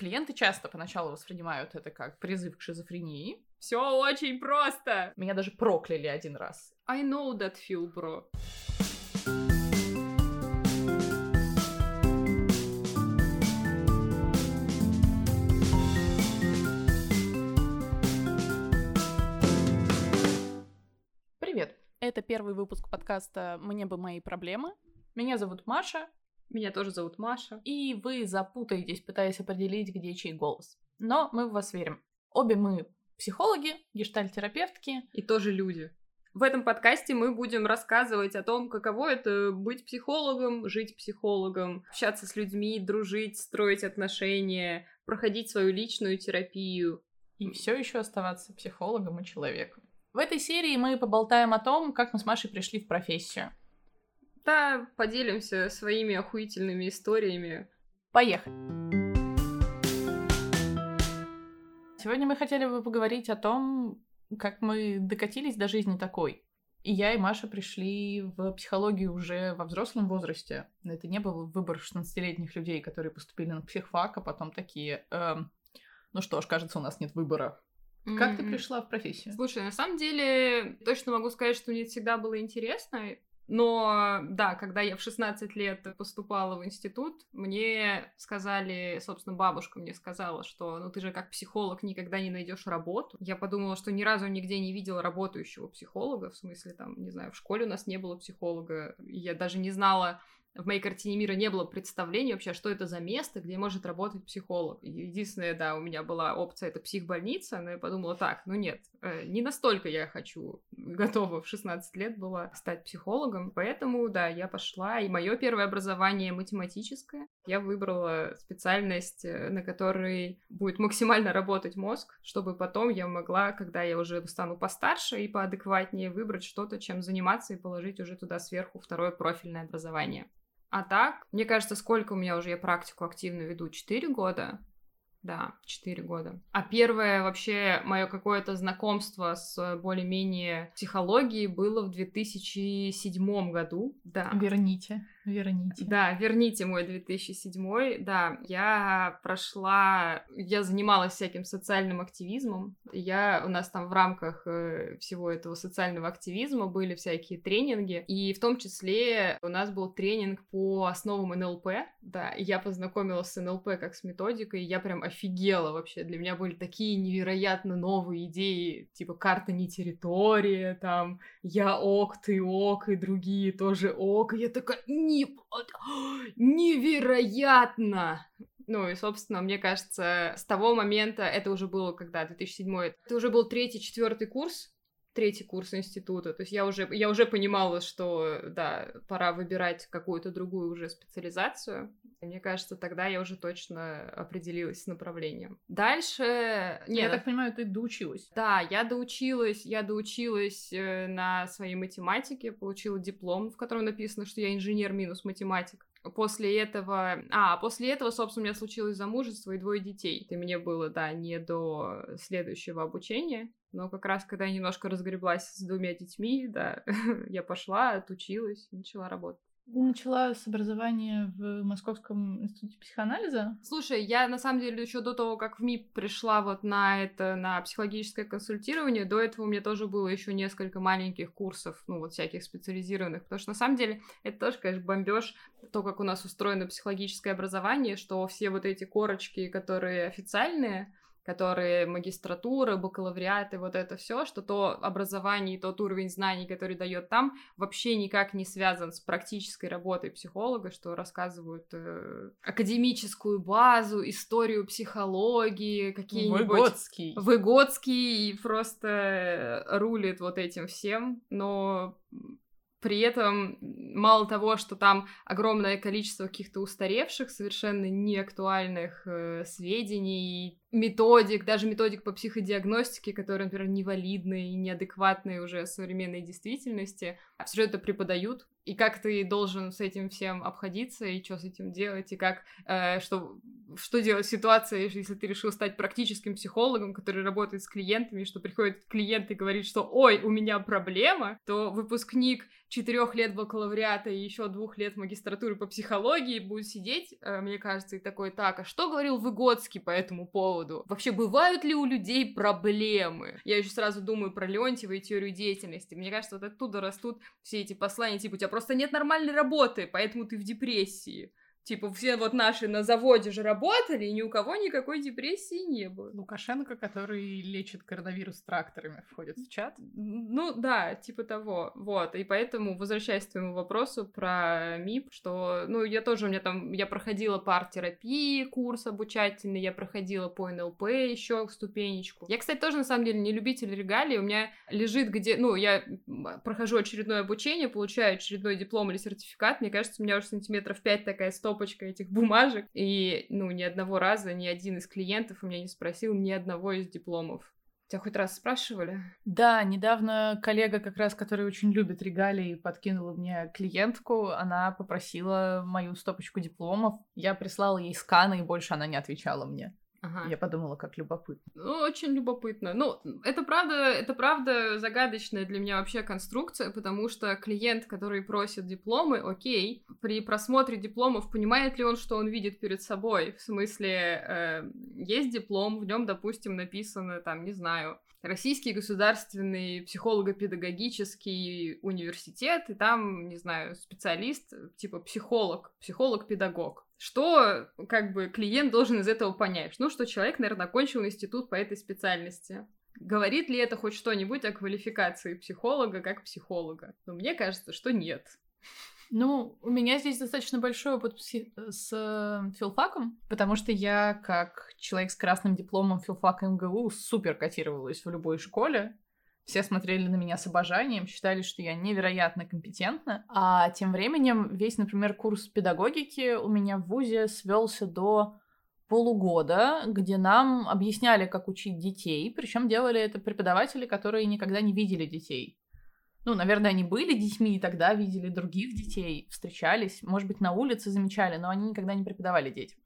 Клиенты часто поначалу воспринимают это как призыв к шизофрении. Все очень просто. Меня даже прокляли один раз. I know that feel, bro. Привет. Это первый выпуск подкаста «Мне бы мои проблемы». Меня зовут Маша, Меня тоже зовут Маша. и вы запутаетесь, пытаясь определить, где чей голос. Но мы в вас верим. Обе мы психологи, гештальтерапевтки. И тоже люди. В этом подкасте мы будем рассказывать о том, каково это быть психологом, жить психологом, общаться с людьми, дружить, строить отношения, проходить свою личную терапию. И все еще оставаться психологом и человеком. В этой серии мы поболтаем о том, как мы с Машей пришли в профессию. Да, поделимся своими охуительными историями. Поехали! Сегодня мы хотели бы поговорить о том, как мы докатились до жизни такой. И я, и Маша пришли в психологию уже во взрослом возрасте. Это не был выбор 16-летних людей, которые поступили на психфак, а потом такие... эм, ну что ж, кажется, у нас нет выбора. Как ты пришла в профессию? Слушай, на самом деле, точно могу сказать, что мне всегда было интересно. Но да, когда я в 16 лет поступала в институт, мне сказали, собственно, бабушка мне сказала, что ну ты же как психолог никогда не найдешь работу. Я подумала, что ни разу нигде не видела работающего психолога, в смысле там, не знаю, в школе у нас не было психолога, я даже не знала, в моей картине мира не было представления вообще, что это за место, где может работать психолог. Единственное, да, у меня была опция, это психбольница, но я подумала, так, ну нет, не настолько я хочу, готова в 16 лет была стать психологом, поэтому, да, я пошла, и мое первое образование математическое. Я выбрала специальность, э, на которой будет максимально работать мозг, чтобы потом я могла, когда я уже стану постарше и поадекватнее, выбрать что-то, чем заниматься и положить уже туда сверху второе профильное образование. А так, мне кажется, сколько у меня уже я практику активно веду? Четыре года? Да, четыре года. А первое вообще мое какое-то знакомство с более-менее психологией было в 2007 году. Да. Верните, верните. Да, верните мой 2007. Да, я прошла, я занималась всяким социальным активизмом. Я, у нас там в рамках э, всего этого социального активизма были всякие тренинги, и в том числе у нас был тренинг по основам НЛП. Да, я познакомилась с НЛП как с методикой, и я прям офигела вообще. Для меня были такие невероятно новые идеи, типа карта не территория, там я ок, ты ок, и другие тоже ок. И я такая, не, невероятно! Ну и, собственно, мне кажется, с того момента, это уже было когда, 2007 это уже был третий, четвертый курс, третий курс института, то есть я уже, я уже понимала, что, да, пора выбирать какую-то другую уже специализацию. И мне кажется, тогда я уже точно определилась с направлением. Дальше... Я Нет, так понимаю, ты доучилась. да, я доучилась, я доучилась э, на своей математике, получила диплом, в котором написано, что я инженер минус математик. После этого... А, после этого, собственно, у меня случилось замужество и двое детей. И мне было, да, не до следующего обучения. Но как раз, когда я немножко разгреблась с двумя детьми, да, я пошла, отучилась, начала работать. Начала с образования в Московском институте психоанализа. Слушай, я на самом деле еще до того, как в МИП пришла вот на это, на психологическое консультирование, до этого у меня тоже было еще несколько маленьких курсов, ну вот всяких специализированных, потому что на самом деле это тоже, конечно, бомбеж, то, как у нас устроено психологическое образование, что все вот эти корочки, которые официальные, которые магистратура, бакалавриат и вот это все, что то образование и тот уровень знаний, который дает там, вообще никак не связан с практической работой психолога, что рассказывают э, академическую базу, историю психологии, какие-нибудь... Выгодский. Выгодский и просто рулит вот этим всем, но при этом мало того, что там огромное количество каких-то устаревших, совершенно неактуальных э, сведений, методик, даже методик по психодиагностике, которые, например, невалидные и неадекватные уже современной действительности, а все это преподают, и как ты должен с этим всем обходиться, и что с этим делать, и как, э, что, что делать в ситуации, если ты решил стать практическим психологом, который работает с клиентами, что приходит клиент и говорит, что «Ой, у меня проблема», то выпускник четырех лет бакалавриата и еще двух лет магистратуры по психологии будет сидеть, э, мне кажется, и такой, так, а что говорил Выгодский по этому поводу? Вообще, бывают ли у людей проблемы? Я еще сразу думаю про Леонтьева и теорию деятельности. Мне кажется, вот оттуда растут все эти послания, типа, у тебя просто нет нормальной работы, поэтому ты в депрессии. Типа, все вот наши на заводе же работали, и ни у кого никакой депрессии не было. Лукашенко, который лечит коронавирус тракторами, входит в чат. Ну, да, типа того. Вот, и поэтому, возвращаясь к твоему вопросу про МИП, что, ну, я тоже, у меня там, я проходила по арт-терапии курс обучательный, я проходила по НЛП еще ступенечку. Я, кстати, тоже, на самом деле, не любитель регалий, у меня лежит где, ну, я прохожу очередное обучение, получаю очередной диплом или сертификат, мне кажется, у меня уже сантиметров 5 такая стоп стопочка этих бумажек. И, ну, ни одного раза ни один из клиентов у меня не спросил ни одного из дипломов. Тебя хоть раз спрашивали? Да, недавно коллега, как раз, который очень любит регалии, подкинула мне клиентку. Она попросила мою стопочку дипломов. Я прислала ей сканы, и больше она не отвечала мне. Ага. Я подумала, как любопытно. Ну, очень любопытно. Ну, это правда, это правда загадочная для меня вообще конструкция, потому что клиент, который просит дипломы, окей, при просмотре дипломов понимает ли он, что он видит перед собой? В смысле, э, есть диплом, в нем, допустим, написано, там, не знаю, Российский государственный психолого-педагогический университет, и там, не знаю, специалист, типа психолог, психолог-педагог. Что, как бы, клиент должен из этого понять? Ну, что человек, наверное, окончил институт по этой специальности. Говорит ли это хоть что-нибудь о квалификации психолога как психолога? Но мне кажется, что нет. Ну, у меня здесь достаточно большой опыт с э, филфаком, потому что я, как человек с красным дипломом филфака МГУ, супер котировалась в любой школе. Все смотрели на меня с обожанием, считали, что я невероятно компетентна. А тем временем весь, например, курс педагогики у меня в ВУЗе свелся до полугода, где нам объясняли, как учить детей, причем делали это преподаватели, которые никогда не видели детей. Ну, наверное, они были детьми и тогда видели других детей, встречались, может быть, на улице замечали, но они никогда не преподавали детям.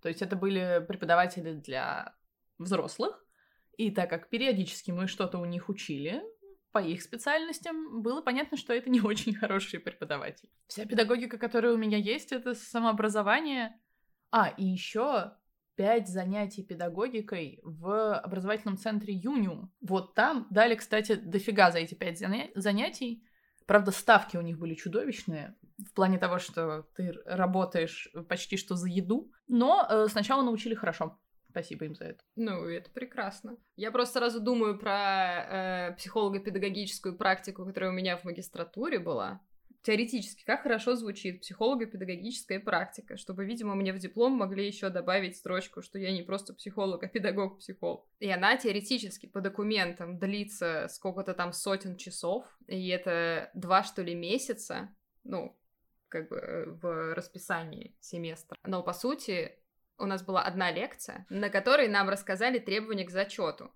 То есть это были преподаватели для взрослых, и так как периодически мы что-то у них учили, по их специальностям, было понятно, что это не очень хорошие преподаватели. Вся педагогика, которая у меня есть, это самообразование. А, и еще пять занятий педагогикой в образовательном центре Юниум. Вот там дали, кстати, дофига за эти пять занятий. Правда, ставки у них были чудовищные в плане того, что ты работаешь почти что за еду, но э, сначала научили хорошо. Спасибо им за это. Ну, это прекрасно. Я просто сразу думаю про э, психолого-педагогическую практику, которая у меня в магистратуре была. Теоретически, как хорошо звучит психолого-педагогическая практика, чтобы, видимо, мне в диплом могли еще добавить строчку, что я не просто психолог, а педагог-психолог. И она теоретически по документам длится сколько-то там сотен часов, и это два, что ли, месяца, ну, как бы э, в расписании семестра. Но, по сути, у нас была одна лекция, на которой нам рассказали требования к зачету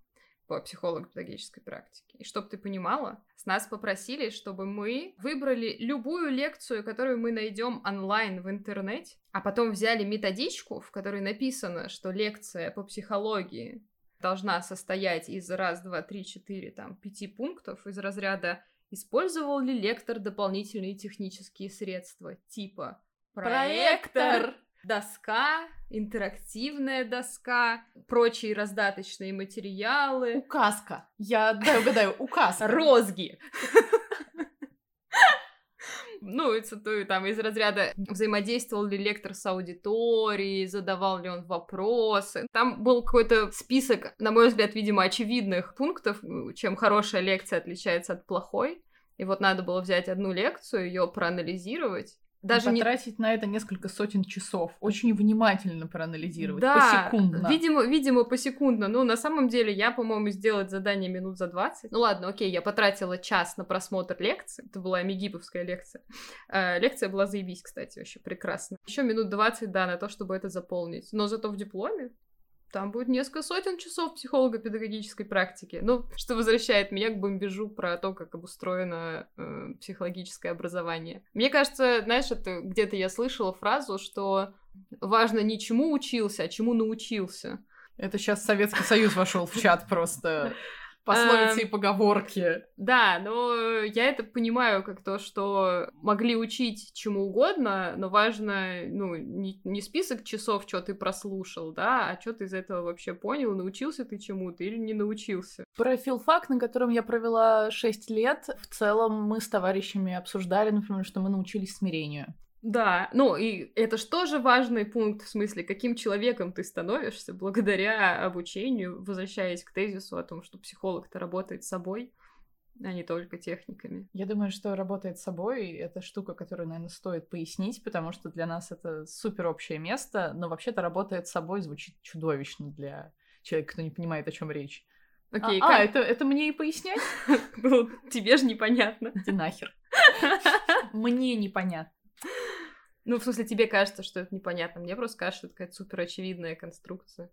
по психолого-педагогической практике. И чтобы ты понимала, с нас попросили, чтобы мы выбрали любую лекцию, которую мы найдем онлайн в интернете, а потом взяли методичку, в которой написано, что лекция по психологии должна состоять из раз, два, три, четыре, там, пяти пунктов из разряда «Использовал ли лектор дополнительные технические средства?» типа «Проектор!», доска, интерактивная доска, прочие раздаточные материалы. Указка. Я да, угадаю, указка. Розги. Ну, цитую, там, из разряда взаимодействовал ли лектор с аудиторией, задавал ли он вопросы. Там был какой-то список, на мой взгляд, видимо, очевидных пунктов, чем хорошая лекция отличается от плохой. И вот надо было взять одну лекцию, ее проанализировать, даже потратить не... на это несколько сотен часов, очень внимательно проанализировать, да, посекундно. Видимо, видимо, посекундно. Ну, на самом деле, я, по-моему, сделать задание минут за 20. Ну ладно, окей, я потратила час на просмотр лекции. Это была Мегиповская лекция. Э, лекция была заебись, кстати, вообще прекрасно. Еще минут 20, да, на то, чтобы это заполнить. Но зато в дипломе Там будет несколько сотен часов психолого-педагогической практики. Ну, что возвращает меня к бомбежу про то, как обустроено э, психологическое образование. Мне кажется, знаешь, это где-то я слышала фразу, что важно не чему учился, а чему научился. Это сейчас Советский Союз вошел в чат просто пословицы и эм, поговорки. Да, но я это понимаю как то, что могли учить чему угодно, но важно, ну, не, не список часов, что ты прослушал, да, а что ты из этого вообще понял, научился ты чему-то или не научился. Про филфак, на котором я провела 6 лет, в целом мы с товарищами обсуждали, например, что мы научились смирению. Да, ну и это же тоже важный пункт, в смысле, каким человеком ты становишься благодаря обучению, возвращаясь к тезису о том, что психолог-то работает с собой, а не только техниками. Я думаю, что работает с собой — это штука, которую, наверное, стоит пояснить, потому что для нас это супер общее место, но вообще-то работает с собой звучит чудовищно для человека, кто не понимает, о чем речь. Окей, а, как... а это, это мне и пояснять? Ну, тебе же непонятно. Иди нахер. Мне непонятно. Ну, в смысле, тебе кажется, что это непонятно. Мне просто кажется, что это какая-то супер очевидная конструкция.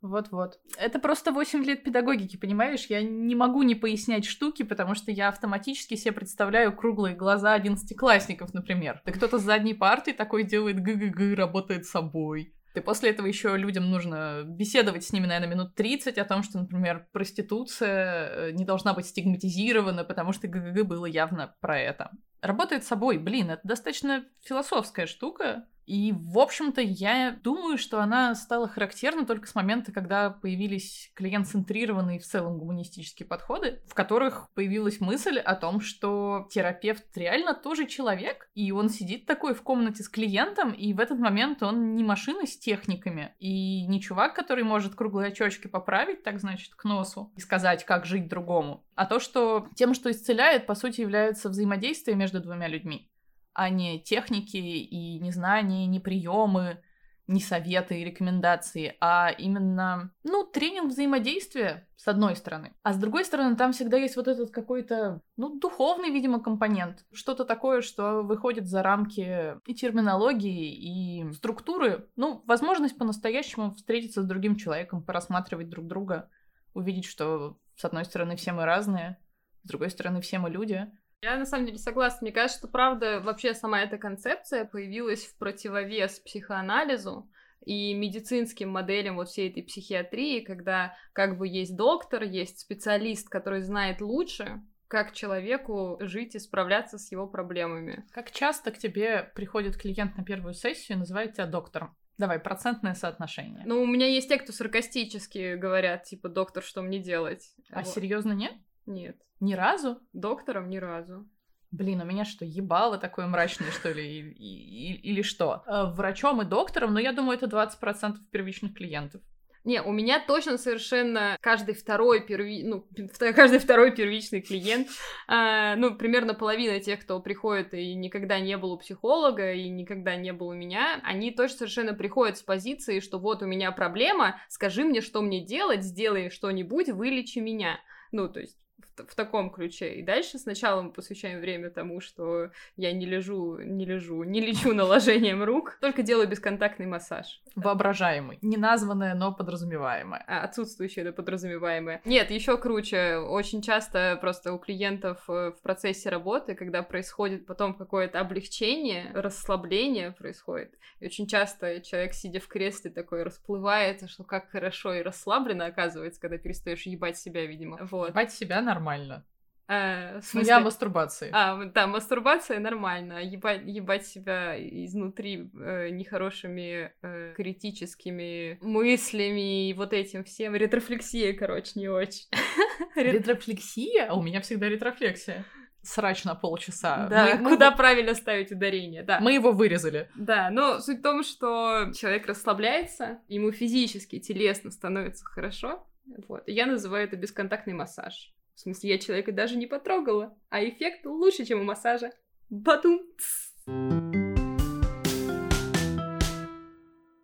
Вот-вот. Это просто 8 лет педагогики, понимаешь? Я не могу не пояснять штуки, потому что я автоматически себе представляю круглые глаза одиннадцатиклассников, например. Да кто-то с задней парты такой делает г-г-г, работает собой. И после этого еще людям нужно беседовать с ними, наверное, минут 30 о том, что, например, проституция э, не должна быть стигматизирована, потому что ГГГ было явно про это работает собой. Блин, это достаточно философская штука. И, в общем-то, я думаю, что она стала характерна только с момента, когда появились клиент-центрированные в целом гуманистические подходы, в которых появилась мысль о том, что терапевт реально тоже человек, и он сидит такой в комнате с клиентом, и в этот момент он не машина с техниками, и не чувак, который может круглые очечки поправить, так значит, к носу, и сказать, как жить другому, а то, что тем, что исцеляет, по сути, является взаимодействие между двумя людьми а не техники и не знания, не приемы, не советы и рекомендации, а именно, ну, тренинг взаимодействия, с одной стороны. А с другой стороны, там всегда есть вот этот какой-то, ну, духовный, видимо, компонент. Что-то такое, что выходит за рамки и терминологии, и структуры. Ну, возможность по-настоящему встретиться с другим человеком, порассматривать друг друга, увидеть, что, с одной стороны, все мы разные, с другой стороны, все мы люди — я на самом деле согласна. Мне кажется, что правда вообще сама эта концепция появилась в противовес психоанализу и медицинским моделям вот всей этой психиатрии, когда как бы есть доктор, есть специалист, который знает лучше, как человеку жить и справляться с его проблемами. Как часто к тебе приходит клиент на первую сессию и называет тебя доктором? Давай, процентное соотношение. Ну, у меня есть те, кто саркастически говорят, типа, доктор, что мне делать? А вот. серьезно нет? Нет. Ни разу? Доктором ни разу. Блин, у меня что, ебало такое мрачное, что ли, и, и, или что? Э, врачом и доктором, но я думаю, это 20% первичных клиентов. Не, у меня точно совершенно каждый второй перви... ну, каждый второй первичный клиент, э, ну, примерно половина тех, кто приходит и никогда не был у психолога, и никогда не был у меня, они точно совершенно приходят с позиции, что вот у меня проблема, скажи мне, что мне делать, сделай что-нибудь, вылечи меня. Ну, то есть в, таком ключе. И дальше сначала мы посвящаем время тому, что я не лежу, не лежу, не лечу наложением рук, только делаю бесконтактный массаж. Воображаемый. Не названное, но подразумеваемое. А, отсутствующее, но подразумеваемое. Нет, еще круче. Очень часто просто у клиентов э, в процессе работы, когда происходит потом какое-то облегчение, расслабление происходит. И очень часто человек, сидя в кресле, такой расплывается, что как хорошо и расслабленно оказывается, когда перестаешь ебать себя, видимо. Вот. Ебать себя нормально нормально. А, в смысле... Я мастурбации. А, да, мастурбация нормально. Ебать, ебать себя изнутри э, нехорошими э, критическими мыслями и вот этим всем. Ретрофлексия, короче, не очень. Ретрофлексия? А у меня всегда ретрофлексия. Срач на полчаса. Да, мы, куда мы... правильно ставить ударение, да. Мы его вырезали. Да, но суть в том, что человек расслабляется, ему физически, телесно становится хорошо, вот. Я называю это бесконтактный массаж. В смысле, я человека даже не потрогала, а эффект лучше, чем у массажа. Батум!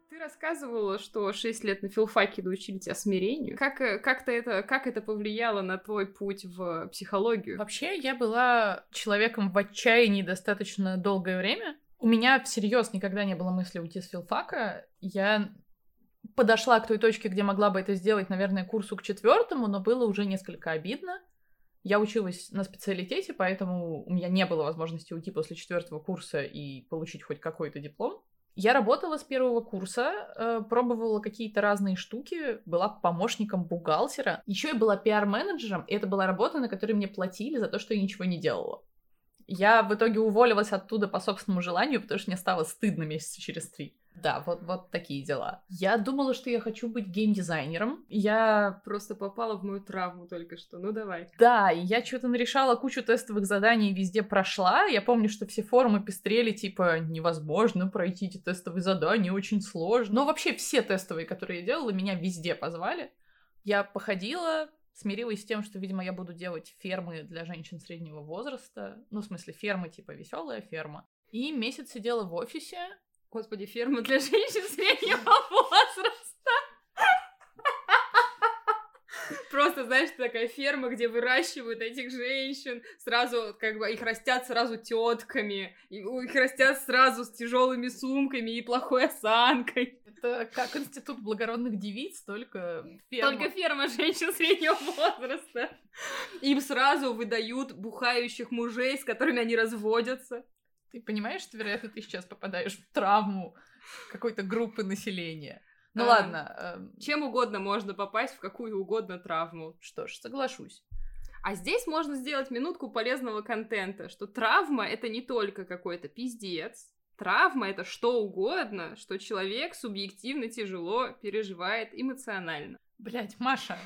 Ты рассказывала, что 6 лет на филфаке научили тебя смирению. Как, э, как, это, как это повлияло на твой путь в психологию? Вообще, я была человеком в отчаянии достаточно долгое время. У меня всерьез никогда не было мысли уйти с филфака. Я подошла к той точке, где могла бы это сделать, наверное, курсу к четвертому, но было уже несколько обидно. Я училась на специалитете, поэтому у меня не было возможности уйти после четвертого курса и получить хоть какой-то диплом. Я работала с первого курса, э, пробовала какие-то разные штуки, была помощником бухгалтера, еще и была пиар-менеджером, и это была работа, на которой мне платили за то, что я ничего не делала. Я в итоге уволилась оттуда по собственному желанию, потому что мне стало стыдно месяца через три. Да, вот, вот такие дела. Я думала, что я хочу быть геймдизайнером. Я просто попала в мою травму только что. Ну давай. Да, и я что-то нарешала кучу тестовых заданий, везде прошла. Я помню, что все форумы пестрели, типа, невозможно пройти эти тестовые задания, очень сложно. Но вообще все тестовые, которые я делала, меня везде позвали. Я походила, смирилась с тем, что, видимо, я буду делать фермы для женщин среднего возраста. Ну, в смысле, фермы, типа, веселая ферма. И месяц сидела в офисе, Господи, ферма для женщин среднего возраста. Просто, знаешь, такая ферма, где выращивают этих женщин, сразу, как бы, их растят сразу тетками, их растят сразу с тяжелыми сумками и плохой осанкой. Это как институт благородных девиц, только ферма. Только ферма женщин среднего возраста. Им сразу выдают бухающих мужей, с которыми они разводятся. Ты понимаешь, что, вероятно, ты сейчас попадаешь в травму какой-то группы населения. Ну а, ладно. Э... Чем угодно можно попасть в какую угодно травму. Что ж, соглашусь. А здесь можно сделать минутку полезного контента, что травма это не только какой-то пиздец. Травма это что угодно, что человек субъективно тяжело переживает эмоционально. Блять, Маша,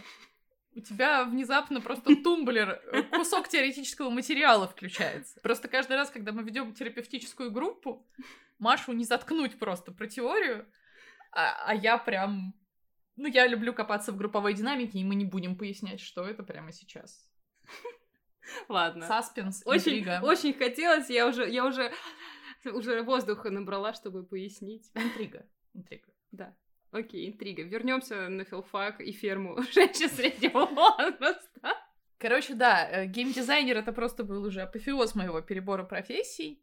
у тебя внезапно просто тумблер, э, кусок теоретического материала включается. Просто каждый раз, когда мы ведем терапевтическую группу, Машу не заткнуть просто про теорию, а, а я прям... Ну, я люблю копаться в групповой динамике, и мы не будем пояснять, что это прямо сейчас. Ладно. Саспенс, очень, интрига. Очень хотелось, я уже, я уже, уже воздуха набрала, чтобы пояснить. Интрига, интрига. Да. Окей, интрига. Вернемся на филфак и ферму женщин среднего возраста. Короче, да, э, геймдизайнер это просто был уже апофеоз моего перебора профессий.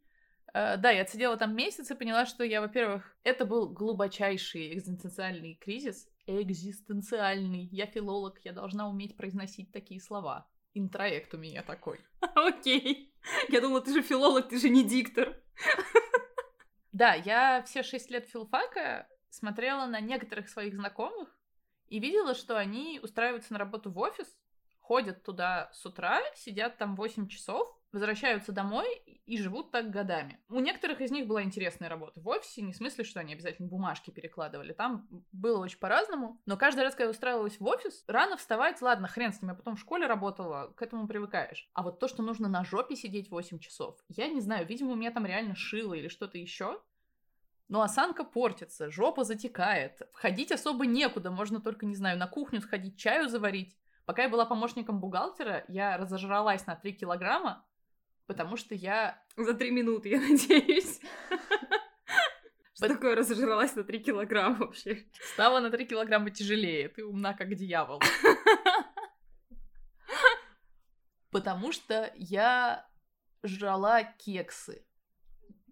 Uh, да, я отсидела там месяц и поняла, что я, во-первых, это был глубочайший экзистенциальный кризис. Экзистенциальный. Я филолог, я должна уметь произносить такие слова. Интроект у меня такой. Окей. Я думала, ты же филолог, ты же не диктор. Да, я все шесть лет филфака смотрела на некоторых своих знакомых и видела, что они устраиваются на работу в офис, ходят туда с утра, сидят там 8 часов, возвращаются домой и живут так годами. У некоторых из них была интересная работа в офисе, не в смысле, что они обязательно бумажки перекладывали. Там было очень по-разному. Но каждый раз, когда я устраивалась в офис, рано вставать, ладно, хрен с ним, я потом в школе работала, к этому привыкаешь. А вот то, что нужно на жопе сидеть 8 часов, я не знаю, видимо, у меня там реально шило или что-то еще. Но осанка портится, жопа затекает. Входить особо некуда, можно только, не знаю, на кухню сходить, чаю заварить. Пока я была помощником бухгалтера, я разожралась на 3 килограмма, потому что я... За 3 минуты, я надеюсь. Что такое разожралась на 3 килограмма вообще? Стала на 3 килограмма тяжелее, ты умна как дьявол. Потому что я жрала кексы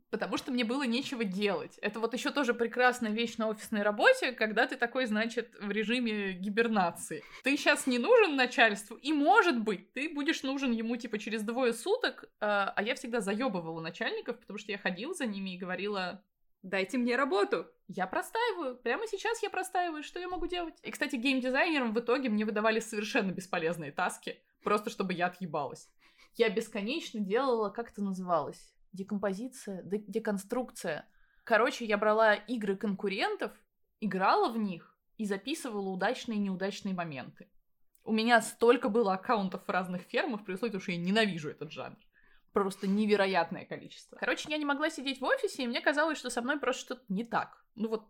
потому что мне было нечего делать. Это вот еще тоже прекрасная вещь на офисной работе, когда ты такой, значит, в режиме гибернации. Ты сейчас не нужен начальству, и может быть, ты будешь нужен ему типа через двое суток, а, а я всегда заебывала начальников, потому что я ходила за ними и говорила, Дайте мне работу. Я простаиваю. Прямо сейчас я простаиваю. Что я могу делать? И, кстати, геймдизайнерам в итоге мне выдавали совершенно бесполезные таски, просто чтобы я отъебалась. Я бесконечно делала, как это называлось? Декомпозиция, деконструкция. Короче, я брала игры конкурентов, играла в них и записывала удачные и неудачные моменты. У меня столько было аккаунтов в разных фермах, при условии, что я ненавижу этот жанр. Просто невероятное количество. Короче, я не могла сидеть в офисе, и мне казалось, что со мной просто что-то не так. Ну вот,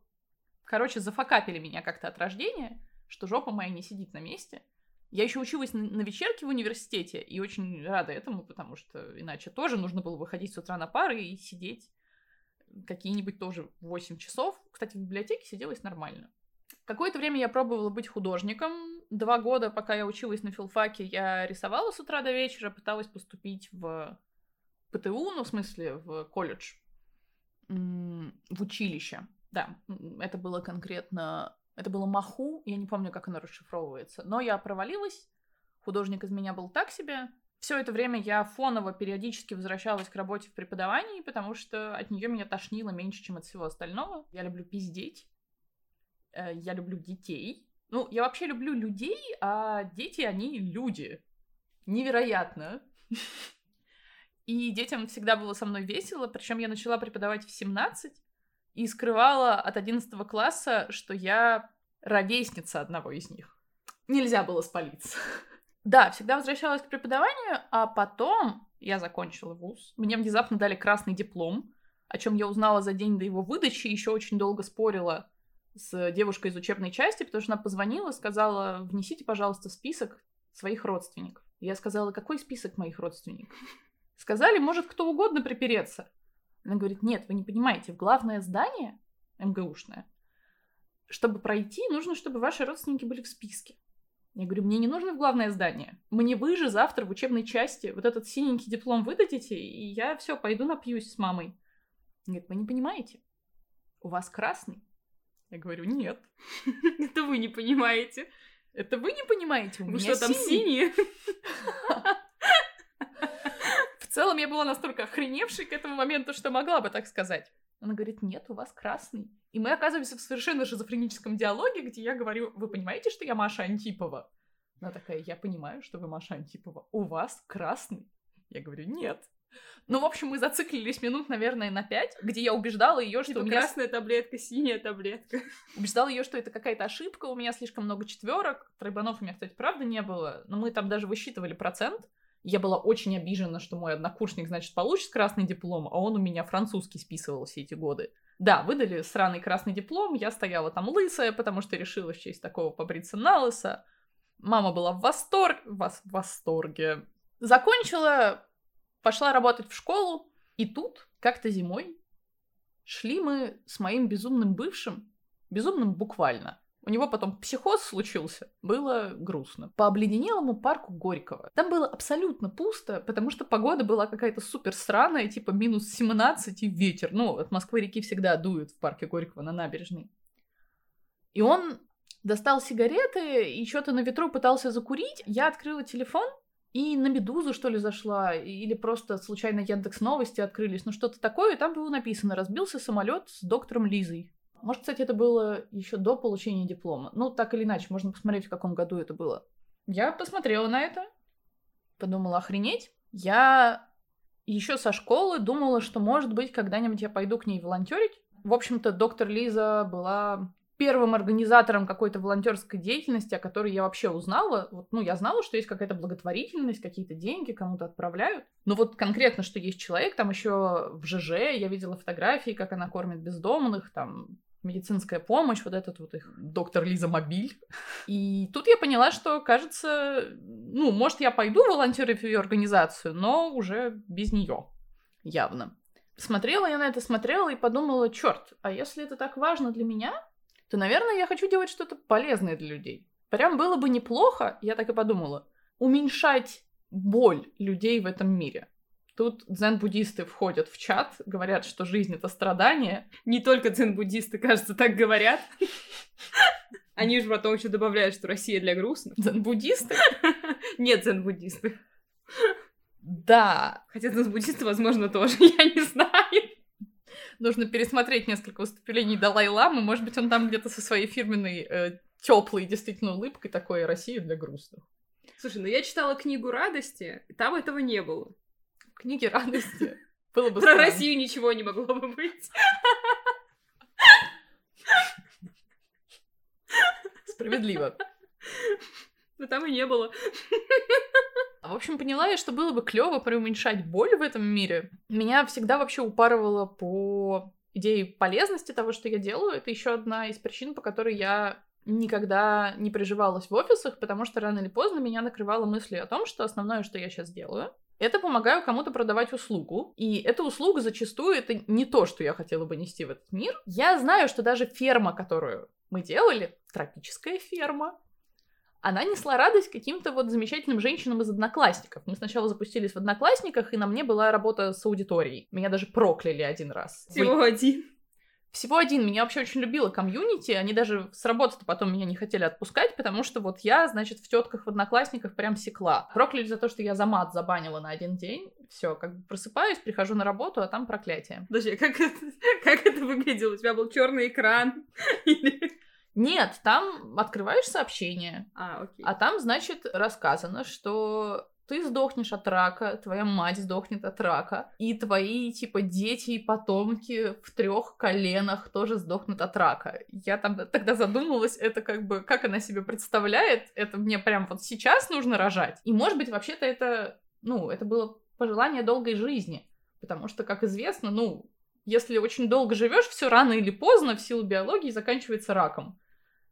короче, зафакапили меня как-то от рождения, что жопа моя не сидит на месте. Я еще училась на, вечерке в университете и очень рада этому, потому что иначе тоже нужно было выходить с утра на пары и сидеть какие-нибудь тоже 8 часов. Кстати, в библиотеке сиделось нормально. Какое-то время я пробовала быть художником. Два года, пока я училась на филфаке, я рисовала с утра до вечера, пыталась поступить в ПТУ, ну, в смысле, в колледж, в училище. Да, это было конкретно Это было Маху, я не помню, как оно расшифровывается. Но я провалилась, художник из меня был так себе. Все это время я фоново периодически возвращалась к работе в преподавании, потому что от нее меня тошнило меньше, чем от всего остального. Я люблю пиздеть. Э, я люблю детей. Ну, я вообще люблю людей, а дети, они люди. Невероятно. И детям всегда было со мной весело, причем я начала преподавать в 17 и скрывала от 11 класса, что я ровесница одного из них. Нельзя было спалиться. Да, всегда возвращалась к преподаванию, а потом я закончила вуз. Мне внезапно дали красный диплом, о чем я узнала за день до его выдачи, еще очень долго спорила с девушкой из учебной части, потому что она позвонила, сказала, внесите, пожалуйста, список своих родственников. Я сказала, какой список моих родственников? Сказали, может кто угодно припереться. Она говорит, нет, вы не понимаете, в главное здание, МГУшное, чтобы пройти, нужно, чтобы ваши родственники были в списке. Я говорю, мне не нужно в главное здание. Мне вы же завтра в учебной части вот этот синенький диплом выдадите, и я все, пойду напьюсь с мамой. Говорит, вы не понимаете, у вас красный. Я говорю, нет. Это вы не понимаете. Это вы не понимаете, у Вы меня что, там синие? В целом я была настолько охреневшей к этому моменту, что могла бы так сказать. Она говорит, нет, у вас красный. И мы оказываемся в совершенно шизофреническом диалоге, где я говорю, вы понимаете, что я Маша Антипова? Она такая, я понимаю, что вы Маша Антипова. У вас красный? Я говорю, нет. Ну, в общем, мы зациклились минут, наверное, на пять, где я убеждала ее, что Типа у меня... красная таблетка, синяя таблетка. Убеждала ее, что это какая-то ошибка, у меня слишком много четверок. Тройбанов у меня, кстати, правда не было, но мы там даже высчитывали процент. Я была очень обижена, что мой однокурсник, значит, получит красный диплом, а он у меня французский списывал все эти годы. Да, выдали сраный красный диплом, я стояла там лысая, потому что решила в честь такого побриться на лысо. Мама была в восторге, в восторге. Закончила, пошла работать в школу, и тут, как-то зимой, шли мы с моим безумным бывшим, безумным буквально, у него потом психоз случился. Было грустно. По обледенелому парку Горького. Там было абсолютно пусто, потому что погода была какая-то супер сраная, типа минус 17 и ветер. Ну, от Москвы-реки всегда дует в парке Горького на набережной. И он достал сигареты и что-то на ветру пытался закурить. Я открыла телефон, и на Медузу, что ли, зашла, или просто случайно Яндекс Новости открылись, ну что-то такое, и там было написано «Разбился самолет с доктором Лизой». Может, кстати, это было еще до получения диплома. Ну, так или иначе, можно посмотреть, в каком году это было. Я посмотрела на это, подумала, охренеть. Я еще со школы думала, что, может быть, когда-нибудь я пойду к ней волонтерить. В общем-то, доктор Лиза была первым организатором какой-то волонтерской деятельности, о которой я вообще узнала. Вот, ну, я знала, что есть какая-то благотворительность, какие-то деньги кому-то отправляют. Но вот конкретно, что есть человек, там еще в ЖЖ я видела фотографии, как она кормит бездомных, там медицинская помощь, вот этот вот их доктор Лиза Мобиль. И тут я поняла, что, кажется, ну, может, я пойду волонтерить в ее организацию, но уже без нее, явно. Смотрела я на это, смотрела и подумала, черт, а если это так важно для меня, то, наверное, я хочу делать что-то полезное для людей. Прям было бы неплохо, я так и подумала, уменьшать боль людей в этом мире. Тут дзен-буддисты входят в чат, говорят, что жизнь — это страдание. Не только дзен-буддисты, кажется, так говорят. Они же потом еще добавляют, что Россия для грустных. Дзен-буддисты? Нет, дзен-буддисты. Да. Хотя дзен-буддисты, возможно, тоже, я не знаю. Нужно пересмотреть несколько выступлений Далай-Ламы. Может быть, он там где-то со своей фирменной э, теплой действительно улыбкой такой Россия для грустных. Слушай, ну я читала книгу радости, и там этого не было книги радости. Было бы Про странно. Россию ничего не могло бы быть. Справедливо. Но там и не было. В общем, поняла я, что было бы клево преуменьшать боль в этом мире. Меня всегда вообще упарывало по идее полезности того, что я делаю. Это еще одна из причин, по которой я никогда не приживалась в офисах, потому что рано или поздно меня накрывало мысли о том, что основное, что я сейчас делаю, это помогаю кому-то продавать услугу. И эта услуга зачастую это не то, что я хотела бы нести в этот мир. Я знаю, что даже ферма, которую мы делали, тропическая ферма, она несла радость каким-то вот замечательным женщинам из одноклассников. Мы сначала запустились в одноклассниках, и на мне была работа с аудиторией. Меня даже прокляли один раз. Всего Вы... один. Всего один. Меня вообще очень любила комьюнити. Они даже с работы потом меня не хотели отпускать, потому что вот я, значит, в тетках, в одноклассниках прям секла. Прокляли за то, что я за мат забанила на один день. Все, как бы просыпаюсь, прихожу на работу, а там проклятие. Подожди, а как это, как это выглядело? У тебя был черный экран? Нет, там открываешь сообщение. А, окей. А там, значит, рассказано, что ты сдохнешь от рака, твоя мать сдохнет от рака, и твои, типа, дети и потомки в трех коленах тоже сдохнут от рака. Я там тогда задумалась, это как бы, как она себе представляет, это мне прям вот сейчас нужно рожать. И, может быть, вообще-то это, ну, это было пожелание долгой жизни, потому что, как известно, ну, если очень долго живешь, все рано или поздно в силу биологии заканчивается раком.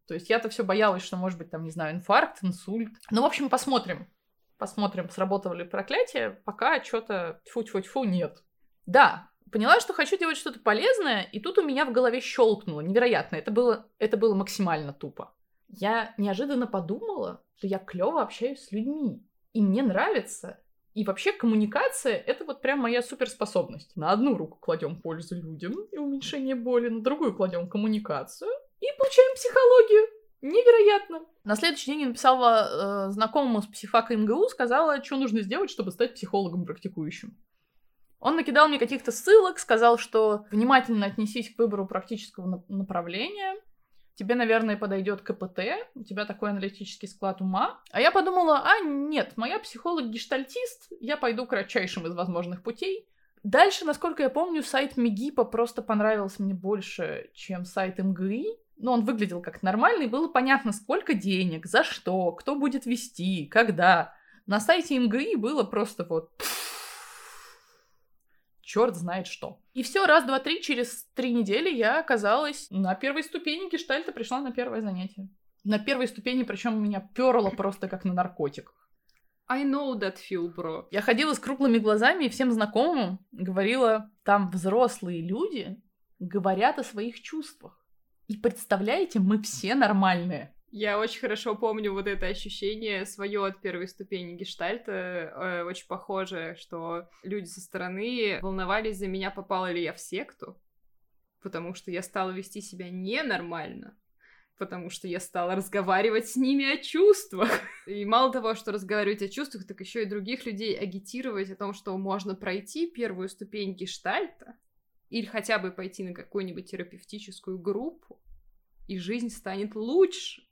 То есть я-то все боялась, что может быть там, не знаю, инфаркт, инсульт. Ну, в общем, посмотрим. Посмотрим, сработало ли проклятие. Пока что-то тьфу-тьфу-тьфу нет. Да, поняла, что хочу делать что-то полезное, и тут у меня в голове щелкнуло. Невероятно, это было, это было максимально тупо. Я неожиданно подумала, что я клево общаюсь с людьми. И мне нравится. И вообще коммуникация — это вот прям моя суперспособность. На одну руку кладем пользу людям и уменьшение боли, на другую кладем коммуникацию и получаем психологию. Невероятно. На следующий день я написала э, знакомому с психфака МГУ, сказала, что нужно сделать, чтобы стать психологом практикующим. Он накидал мне каких-то ссылок, сказал, что внимательно отнесись к выбору практического направления. Тебе, наверное, подойдет КПТ, у тебя такой аналитический склад ума. А я подумала, а нет, моя психолог-гештальтист, я пойду кратчайшим из возможных путей. Дальше, насколько я помню, сайт Мигипа просто понравился мне больше, чем сайт МГИ ну, он выглядел как нормальный, было понятно, сколько денег, за что, кто будет вести, когда. На сайте МГИ было просто вот... Черт знает что. И все, раз, два, три, через три недели я оказалась на первой ступени гештальта, пришла на первое занятие. На первой ступени, причем меня перло просто как на наркотиках. I know that feel, bro. Я ходила с круглыми глазами и всем знакомым говорила, там взрослые люди говорят о своих чувствах. И представляете, мы все нормальные. Я очень хорошо помню вот это ощущение свое от первой ступени гештальта, э, очень похоже, что люди со стороны волновались за меня, попала ли я в секту, потому что я стала вести себя ненормально, потому что я стала разговаривать с ними о чувствах. И мало того, что разговаривать о чувствах, так еще и других людей агитировать о том, что можно пройти первую ступень гештальта, или хотя бы пойти на какую-нибудь терапевтическую группу, и жизнь станет лучше.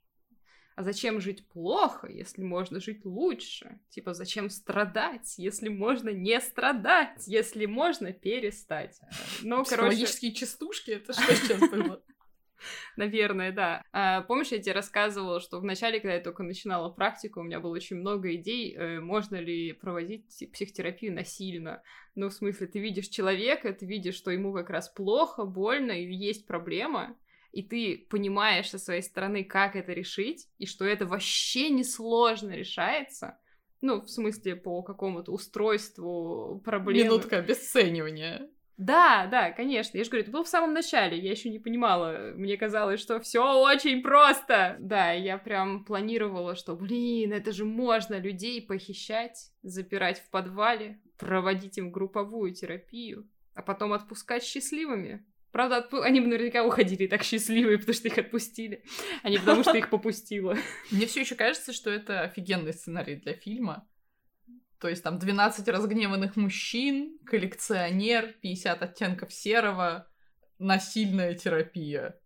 А зачем жить плохо, если можно жить лучше? Типа, зачем страдать, если можно не страдать, если можно перестать? Ну, короче... частушки, это что сейчас было? Наверное, да. А, помнишь, я тебе рассказывала, что вначале, когда я только начинала практику, у меня было очень много идей, э, можно ли проводить психотерапию насильно. Ну, в смысле, ты видишь человека, ты видишь, что ему как раз плохо, больно, и есть проблема, и ты понимаешь со своей стороны, как это решить, и что это вообще несложно решается, ну, в смысле, по какому-то устройству проблемы. Минутка обесценивания. Да, да, конечно. Я же говорю, это было в самом начале, я еще не понимала. Мне казалось, что все очень просто. Да, я прям планировала, что, блин, это же можно людей похищать, запирать в подвале, проводить им групповую терапию, а потом отпускать счастливыми. Правда, отпу... они бы наверняка уходили так счастливые, потому что их отпустили, а не потому что их попустило. Мне все еще кажется, что это офигенный сценарий для фильма. То есть там 12 разгневанных мужчин, коллекционер, 50 оттенков серого, насильная терапия.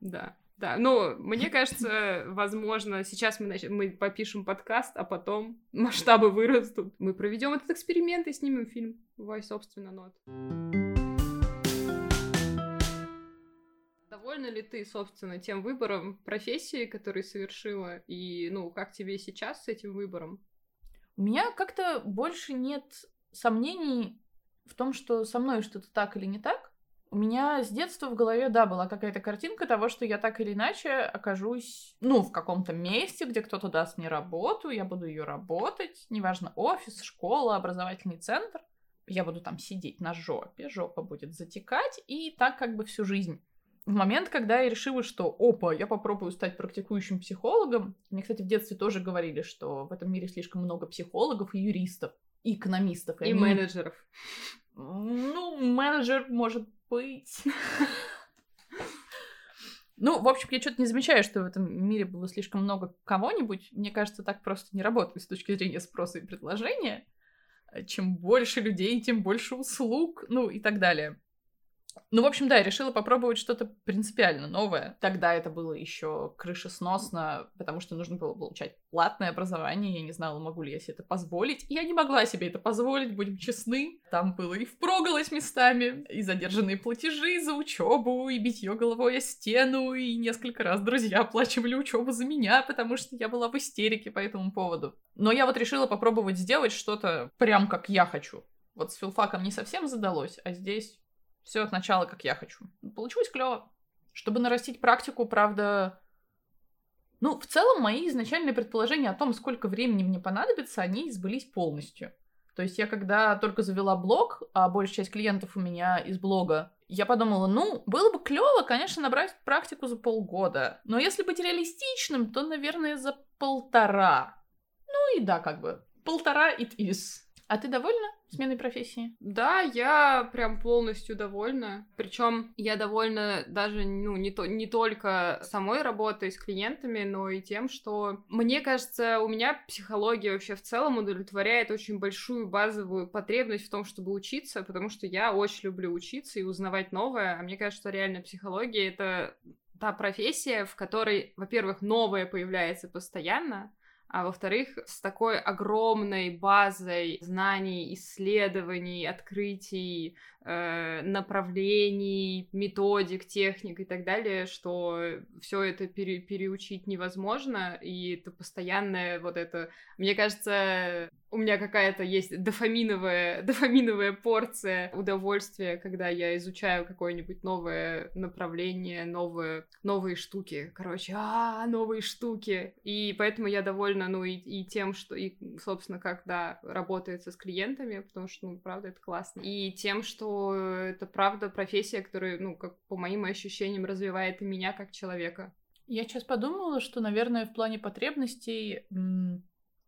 Да. Да, ну, мне кажется, возможно, сейчас мы, нач... мы попишем подкаст, а потом масштабы вырастут. Мы проведем этот эксперимент и снимем фильм. Вай, собственно, нот. Довольна ли ты, собственно, тем выбором профессии, который совершила, и, ну, как тебе сейчас с этим выбором? У меня как-то больше нет сомнений в том, что со мной что-то так или не так. У меня с детства в голове, да, была какая-то картинка того, что я так или иначе окажусь, ну, в каком-то месте, где кто-то даст мне работу, я буду ее работать, неважно, офис, школа, образовательный центр. Я буду там сидеть на жопе, жопа будет затекать, и так как бы всю жизнь в момент, когда я решила, что, опа, я попробую стать практикующим психологом, мне, кстати, в детстве тоже говорили, что в этом мире слишком много психологов и юристов, и экономистов. И, и менеджеров. Ну, менеджер может быть. Ну, в общем, я что-то не замечаю, что в этом мире было слишком много кого-нибудь. Мне кажется, так просто не работает с точки зрения спроса и предложения. Чем больше людей, тем больше услуг, ну и так далее. Ну, в общем, да, я решила попробовать что-то принципиально новое. Тогда это было еще крышесносно, потому что нужно было получать платное образование. Я не знала, могу ли я себе это позволить. Я не могла себе это позволить, будем честны. Там было и впроголось местами, и задержанные платежи за учебу, и битье головой о стену, и несколько раз друзья оплачивали учебу за меня, потому что я была в истерике по этому поводу. Но я вот решила попробовать сделать что-то прям как я хочу. Вот с филфаком не совсем задалось, а здесь все от начала, как я хочу. Получилось клево. Чтобы нарастить практику, правда... Ну, в целом, мои изначальные предположения о том, сколько времени мне понадобится, они сбылись полностью. То есть я когда только завела блог, а большая часть клиентов у меня из блога, я подумала, ну, было бы клево, конечно, набрать практику за полгода. Но если быть реалистичным, то, наверное, за полтора. Ну и да, как бы, полтора it is. А ты довольна сменой профессии? Да, я прям полностью довольна. Причем я довольна даже ну, не, то, не только самой работой с клиентами, но и тем, что мне кажется, у меня психология вообще в целом удовлетворяет очень большую базовую потребность в том, чтобы учиться, потому что я очень люблю учиться и узнавать новое. А мне кажется, что реально психология это та профессия, в которой, во-первых, новое появляется постоянно, а во-вторых, с такой огромной базой знаний, исследований, открытий, э, направлений, методик, техник и так далее, что все это пере переучить невозможно, и это постоянное вот это... Мне кажется, у меня какая-то есть дофаминовая, дофаминовая порция удовольствия, когда я изучаю какое-нибудь новое направление, новые, новые штуки. Короче, а, новые штуки. И поэтому я довольна, ну, и, и тем, что, и, собственно, когда работается с клиентами, потому что, ну, правда, это классно. И тем, что это, правда, профессия, которая, ну, как по моим ощущениям, развивает и меня как человека. Я сейчас подумала, что, наверное, в плане потребностей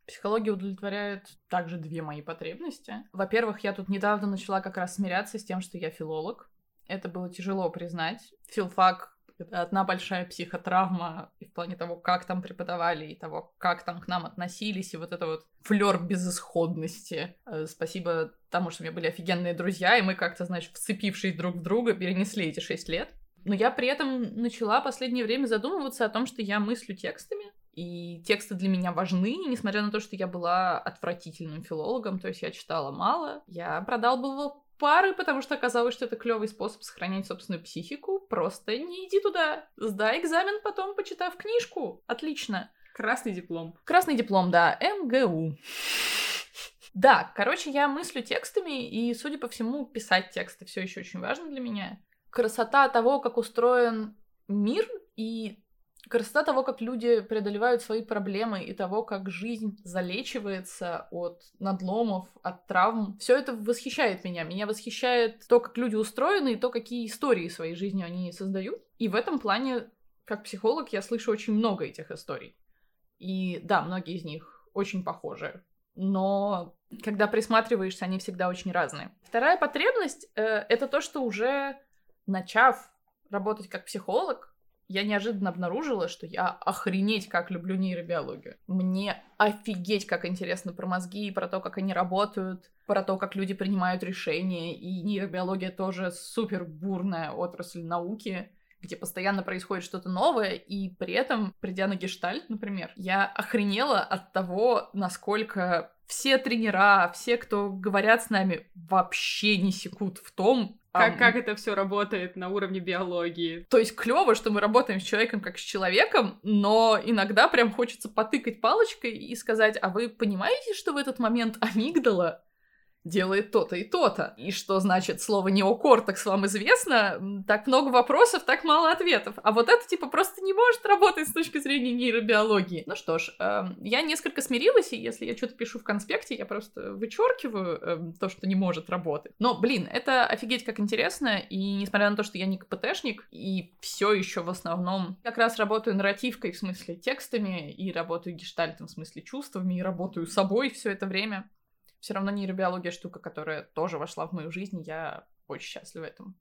Психология удовлетворяет также две мои потребности. Во-первых, я тут недавно начала как раз смиряться с тем, что я филолог. Это было тяжело признать. Филфак — это одна большая психотравма и в плане того, как там преподавали, и того, как там к нам относились, и вот это вот флер безысходности. Э, спасибо тому, что у меня были офигенные друзья, и мы как-то, значит, вцепившись друг в друга, перенесли эти шесть лет. Но я при этом начала последнее время задумываться о том, что я мыслю текстами, и тексты для меня важны, несмотря на то, что я была отвратительным филологом, то есть я читала мало. Я продалбывала пары, потому что оказалось, что это клевый способ сохранять собственную психику. Просто не иди туда. Сдай экзамен потом, почитав книжку. Отлично. Красный диплом. Красный диплом, да. МГУ. Да, короче, я мыслю текстами, и, судя по всему, писать тексты все еще очень важно для меня. Красота того, как устроен мир, и красота того, как люди преодолевают свои проблемы и того, как жизнь залечивается от надломов, от травм. Все это восхищает меня. Меня восхищает то, как люди устроены и то, какие истории своей жизни они создают. И в этом плане, как психолог, я слышу очень много этих историй. И да, многие из них очень похожи. Но когда присматриваешься, они всегда очень разные. Вторая потребность э, это то, что уже начав работать как психолог, я неожиданно обнаружила, что я охренеть как люблю нейробиологию. Мне офигеть как интересно про мозги, про то, как они работают, про то, как люди принимают решения. И нейробиология тоже супер бурная отрасль науки где постоянно происходит что-то новое, и при этом, придя на гештальт, например, я охренела от того, насколько все тренера, все, кто говорят с нами, вообще не секут в том, как, um, как это все работает на уровне биологии. То есть клево, что мы работаем с человеком как с человеком, но иногда прям хочется потыкать палочкой и сказать, а вы понимаете, что в этот момент амигдала делает то-то и то-то. И что значит слово неокортекс вам известно? Так много вопросов, так мало ответов. А вот это типа просто не может работать с точки зрения нейробиологии. Ну что ж, э, я несколько смирилась, и если я что-то пишу в конспекте, я просто вычеркиваю э, то, что не может работать. Но, блин, это офигеть как интересно, и несмотря на то, что я не КПТшник, и все еще в основном как раз работаю нарративкой, в смысле текстами, и работаю гештальтом, в смысле чувствами, и работаю собой все это время, все равно нейробиология штука, которая тоже вошла в мою жизнь, я очень счастлива этому.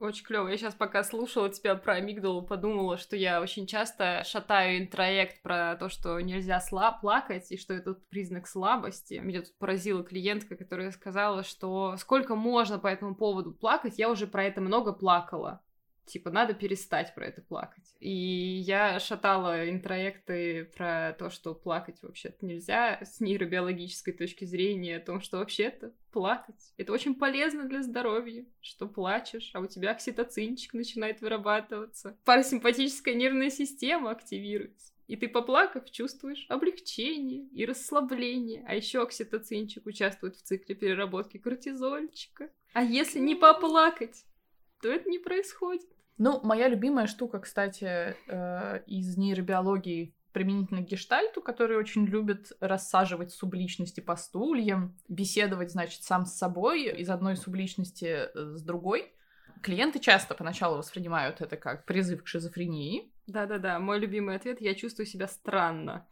Очень клево. Я сейчас пока слушала тебя про амигдалу, подумала, что я очень часто шатаю интроект про то, что нельзя слаб плакать, и что это признак слабости. Меня тут поразила клиентка, которая сказала, что сколько можно по этому поводу плакать, я уже про это много плакала. Типа, надо перестать про это плакать. И я шатала интроекты про то, что плакать вообще-то нельзя с нейробиологической точки зрения, о том, что вообще-то плакать. Это очень полезно для здоровья, что плачешь, а у тебя окситоцинчик начинает вырабатываться. Парасимпатическая нервная система активируется. И ты, поплакав, чувствуешь облегчение и расслабление. А еще окситоцинчик участвует в цикле переработки кортизольчика. А если не поплакать, то это не происходит. Ну, моя любимая штука, кстати, э, из нейробиологии применительно к гештальту, который очень любит рассаживать субличности по стульям, беседовать, значит, сам с собой из одной субличности э, с другой. Клиенты часто поначалу воспринимают это как призыв к шизофрении. Да-да-да, мой любимый ответ — я чувствую себя странно.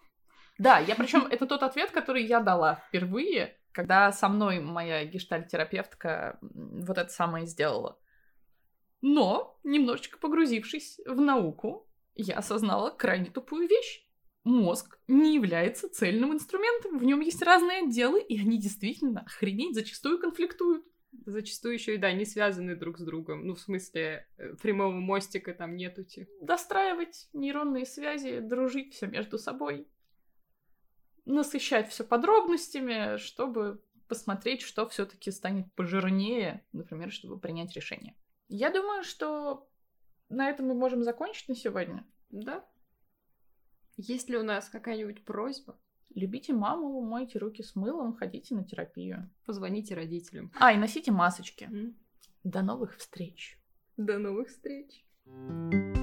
Да, я причем это тот ответ, который я дала впервые, когда со мной моя гештальт-терапевтка вот это самое сделала. Но, немножечко погрузившись в науку, я осознала крайне тупую вещь. Мозг не является цельным инструментом. В нем есть разные отделы, и они действительно охренеть зачастую конфликтуют. Зачастую еще и да, не связаны друг с другом. Ну, в смысле, э, прямого мостика там нету. Достраивать нейронные связи, дружить все между собой. Насыщать все подробностями, чтобы посмотреть, что все-таки станет пожирнее, например, чтобы принять решение. Я думаю, что на этом мы можем закончить на сегодня. Да. Есть ли у нас какая-нибудь просьба? Любите маму, мойте руки с мылом, ходите на терапию. Позвоните родителям. А, и носите масочки. Mm. До новых встреч. До новых встреч. thank you